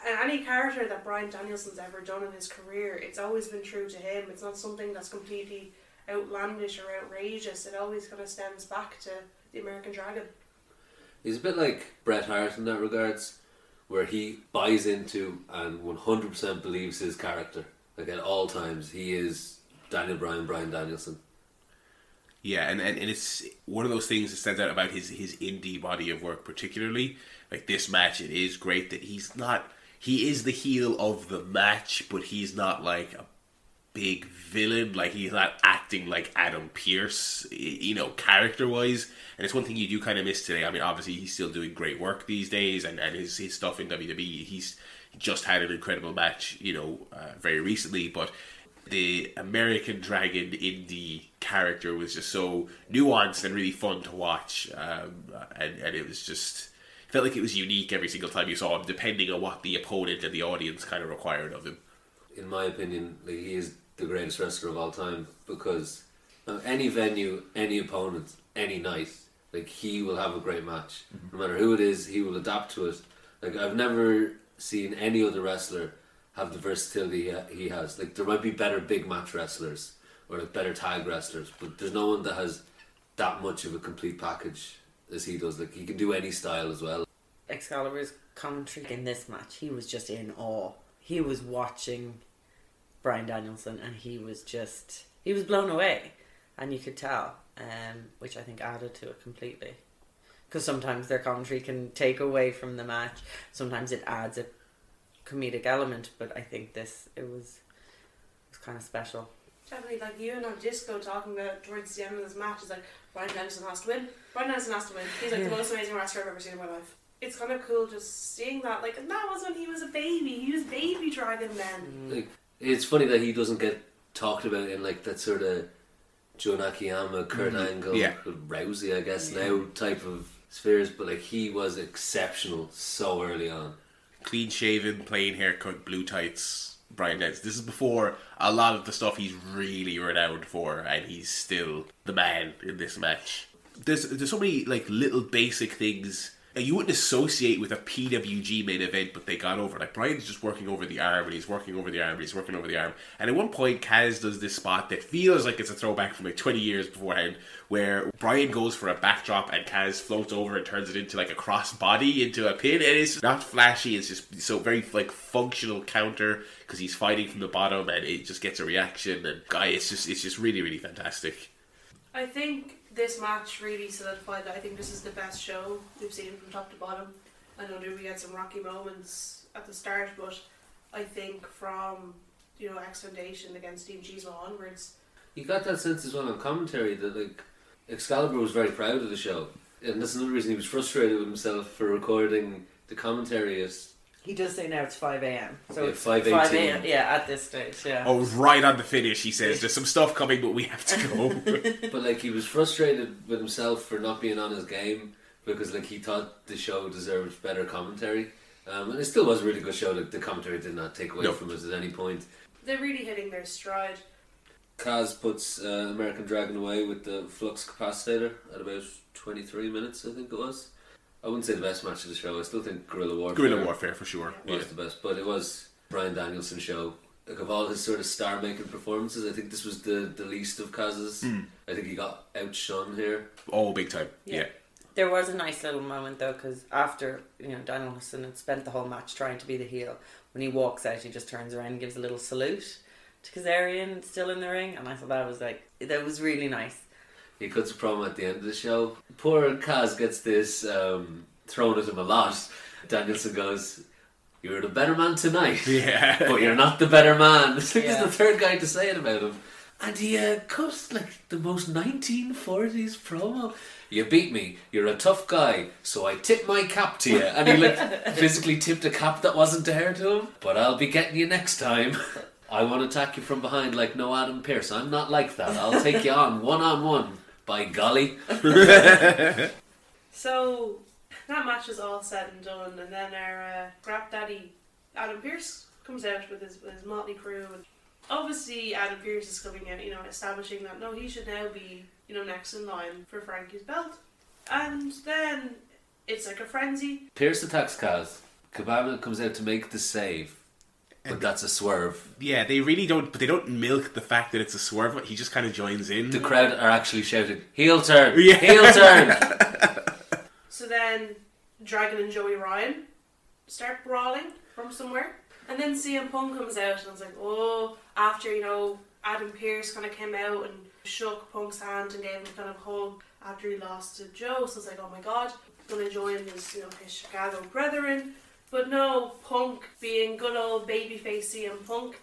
And any character that Bryan Danielson's ever done in his career, it's always been true to him. It's not something that's completely outlandish or outrageous. It always kind of stems back to the American Dragon. He's a bit like Bret Hart in that regards, where he buys into and one hundred percent believes his character. Like at all times, he is Daniel Bryan, Brian Danielson. Yeah, and, and, and it's one of those things that stands out about his, his indie body of work, particularly. Like this match, it is great that he's not. He is the heel of the match, but he's not like a big villain. Like he's not acting like Adam Pearce, you know, character wise. And it's one thing you do kind of miss today. I mean, obviously he's still doing great work these days, and, and his his stuff in WWE. He's just had an incredible match, you know, uh, very recently, but the American Dragon indie character was just so nuanced and really fun to watch, um, and and it was just felt like it was unique every single time you saw him, depending on what the opponent and the audience kind of required of him. in my opinion, like he is the greatest wrestler of all time because any venue, any opponent, any night, like he will have a great match. No matter who it is, he will adapt to it. Like I've never seen any other wrestler have the versatility he- has. Like there might be better big match wrestlers or like better tag wrestlers, but there's no one that has that much of a complete package as he does. Like he can do any style as well. Excalibur's commentary in this match, he was just in awe. He was watching Bryan Danielson and he was just he was blown away, and you could tell, um, which I think added to it completely. Because sometimes their commentary can take away from the match. Sometimes it adds a comedic element, but I think this it was it was kind of special. Definitely, like you and on Disco talking about towards the end of this match is like Bryan Danielson has to win. Bryan Danielson has to win. He's like Yeah. the most amazing wrestler I've ever seen in my life. It's kind of cool just seeing that. Like, and that was when he was a baby. He was baby dragon then. Mm. Like it's funny that he doesn't get talked about in like that sort of Joe Nakamura, Kurt mm. Angle, Yeah. Rousey, I guess now type of spheres. But like he was exceptional so early on. Clean shaven, plain haircut, blue tights. Brian Dance. This is before a lot of the stuff he's really renowned for, and he's still the man in this match. There's there's so many like little basic things you wouldn't associate with a PWG main event, but they got over. Like Brian's just working over the arm, and he's working over the arm, and he's working over the arm. And at one point, Kaz does this spot that feels like it's a throwback from like 20 years beforehand, where Brian goes for a backdrop, and Kaz floats over and turns it into like a cross body into a pin. And it's not flashy; it's just so very like functional counter because he's fighting from the bottom, and it just gets a reaction. And guy, it's just it's just really really fantastic. I think this match really solidified that I think this is the best show we've seen from top to bottom. I know we had some rocky moments at the start, but I think from you know X Foundation against Team Cheesemo onwards, You got that sense as well on commentary that like Excalibur was very proud of the show, and that's another reason he was frustrated with himself for recording the commentary at He does say now it's 5 a.m. So Yeah, it's 5:18. 5 a.m. Yeah, at this stage, yeah. Oh, right on the finish, he says, "There's some stuff coming, but we have to go." But like he was frustrated with himself for not being on his game because like he thought the show deserved better commentary. Um, and it still was a really good show. Like the commentary did not take away No. from us at any point. They're really hitting their stride. Kaz puts uh, American Dragon away with the flux capacitor at about 23 minutes, I think it was. I wouldn't say the best match of the show. I still think Guerrilla Warfare Guerrilla warfare for sure. was Yeah. the best, but it was Bryan Danielson show. Like of all his sort of star-making performances, I think this was the, the least of Kaz's. Hmm. I think he got outshone here. Oh, big time. Yeah. Yeah. There was a nice little moment though, because after you know Danielson had spent the whole match trying to be the heel, when he walks out, he just turns around and gives a little salute to Kazarian, still in the ring, and I thought that was like that was really nice. He cuts a promo at the end of the show. Poor Kaz gets this um, thrown at him a lot. Danielson goes, "You're the better man tonight." Yeah. but you're not the better man. It's like he's Yeah. the third guy to say it about him. And he uh, cut like the most 1940s promo. You beat me. You're a tough guy, so I tip my cap to you. And he like physically tipped a cap that wasn't there to him. But I'll be getting you next time. I won't attack you from behind like no Adam Pearce. I'm not like that. I'll take you on one on one. By golly. So that match is all said and done, and then our uh, rap daddy Adam Pearce comes out with his with his motley crew, and obviously Adam Pearce is coming out, you know, establishing that no, he should now be, you know, next in line for Frankie's belt, and then it's like a frenzy. Pearce attacks Kaz. Cabana comes out to make the save. But that's a swerve. Yeah, they really don't, but they don't milk the fact that it's a swerve. He just kind of joins in. The crowd are actually shouting, heel turn, Yeah. heel turn. So then Dragon and Joey Ryan start brawling from somewhere. And then CM Punk comes out and I was like, oh, after, you know, Adam Pearce kind of came out and shook Punk's hand and gave him a kind of hug after he lost to Joe. So I was like, oh my god, gonna join his, you know, his Chicago brethren. But no, Punk being good old babyface CM Punk,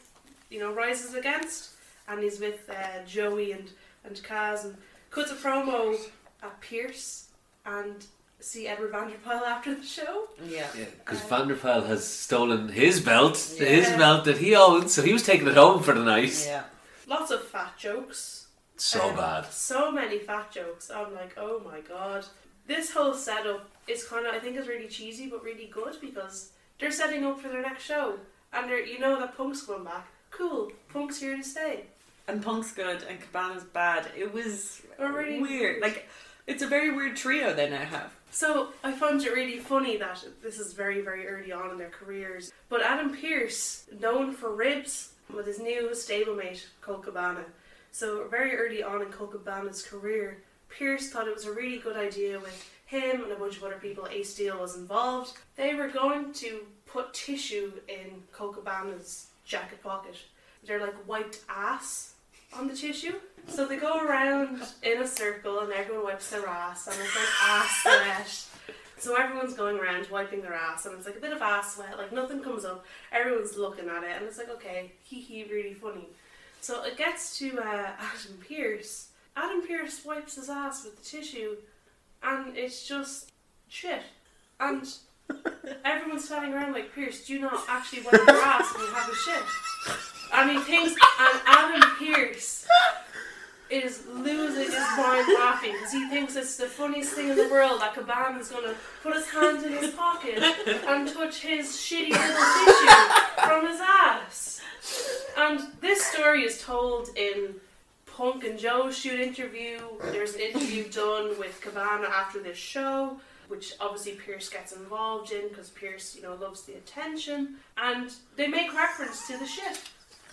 you know, rises against. And he's with uh, Joey and, and Kaz and cuts a promo at Pearce and C. Edward Vanderpyle after the show. Yeah. Because Vanderpyle has stolen his belt, Yeah. his belt that he owns, so he was taking it home for the night. Yeah. Lots of fat jokes. So Um, bad. So many fat jokes. I'm like, oh my god. This whole setup is kind of, I think, is really cheesy but really good because they're setting up for their next show, and they're, you know that Punk's coming back. Cool, Punk's here to stay. And Punk's good and Cabana's bad. It was really? weird. Like it's a very weird trio they now have. So I found it really funny that this is very, very early on in their careers. But Adam Pearce, known for ribs, with his new stablemate, Colt Cabana. So very early on in Colt Cabana's career, Pearce thought it was a really good idea with him and a bunch of other people, Ace Steel was involved. They were going to put tissue in Colt Cabana's jacket pocket. They're like wiped ass on the tissue. So they go around in a circle and everyone wipes their ass and it's like ass sweat. So everyone's going around wiping their ass and it's like a bit of ass sweat, like nothing comes up. Everyone's looking at it and it's like, okay, hee hee, really funny. So it gets to uh, Adam Pearce. Adam Pearce wipes his ass with the tissue and it's just shit. And everyone's standing around like, Pearce, do you not actually wipe your ass when you have a shit? And he thinks, and Adam Pearce is losing his mind laughing because he thinks it's the funniest thing in the world that Cabana's going to put his hand in his pocket and touch his shitty little tissue from his ass. And this story is told in Punk and Joe shoot interview. There's an interview done with Cabana after this show, which obviously Pearce gets involved in because Pearce, you know, loves the attention. And they make reference to the shit.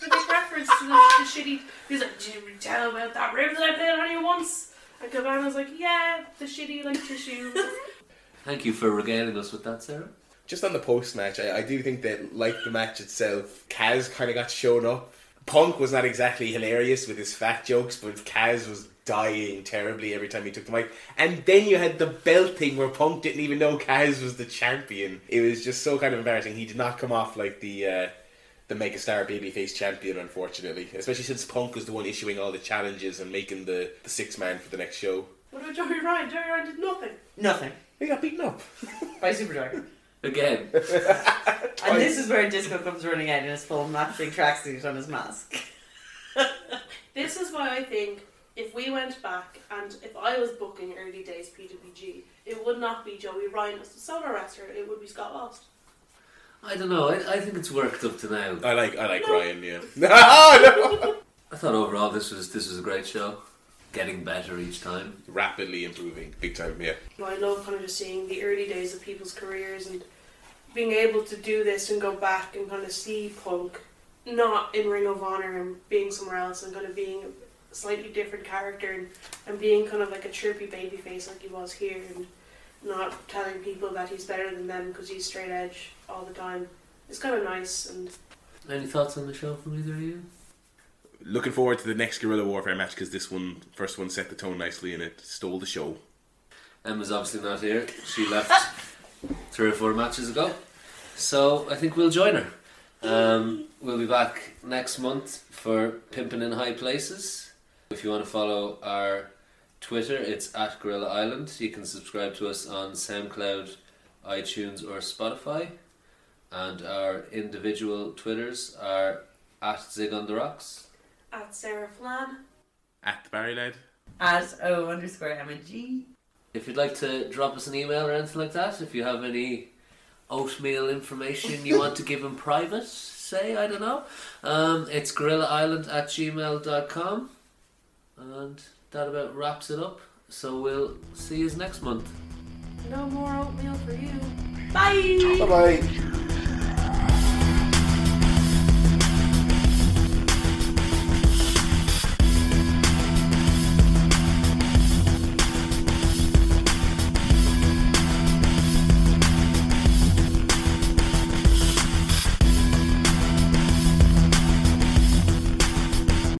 They make reference to the, the shitty. He's like, "Did you tell about that rib that I played on you once?" And Cabana's like, "Yeah, the shitty like tissue." Thank you for regaling us with that, Sarah. Just on the post match, I, I do think that, like the match itself, Kaz kind of got shown up. Punk was not exactly hilarious with his fat jokes, but Kaz was dying terribly every time he took the mic. And then you had the belt thing where Punk didn't even know Kaz was the champion. It was just so kind of embarrassing. He did not come off like the uh, the megastar babyface champion, unfortunately. Especially since Punk was the one issuing all the challenges and making the, the six man for the next show. what about Joey Ryan? Joey Ryan did nothing. Nothing. He got beaten up. By Super Dragon. Again. And this is where Disco comes running out in his full matching tracksuit on his mask. This is why I think if we went back and if I was booking early days PWG, it would not be Joey Ryan as the solo wrestler, it would be Scott Lost. I don't know. I, I think it's worked up to now. I like I like Ryan. Yeah. no. I thought overall this was this was a great show. Getting better each time. Rapidly improving, big time. Yeah. I love kind of just seeing the early days of people's careers and being able to do this and go back and kind of see Punk not in Ring of Honor and being somewhere else and kind of being a slightly different character and, and being kind of like a chirpy baby face like he was here and not telling people that he's better than them because he's straight edge all the time. It's kind of nice and Any thoughts on the show from either of you? Looking forward to the next Guerrilla Warfare match because this one, first one, set the tone nicely and it stole the show. Emma's obviously not here. She left three or four matches ago. So I think we'll join her. Um, we'll be back next month for pimping in High Places. If you want to follow our Twitter, it's at Gorilla Island. You can subscribe to us on SoundCloud, iTunes, or Spotify. And our individual Twitters are at Zig on the Rocks. At Sarah Flan. At the Barry Lad. As O underscore Emma G. If you'd like to drop us an email or anything like that, if you have any oatmeal information you want to give in private, say, I don't know, um, it's gorillaisland at gmail.com. And that about wraps it up. So we'll see you next month. No more oatmeal for you. Bye! Bye bye.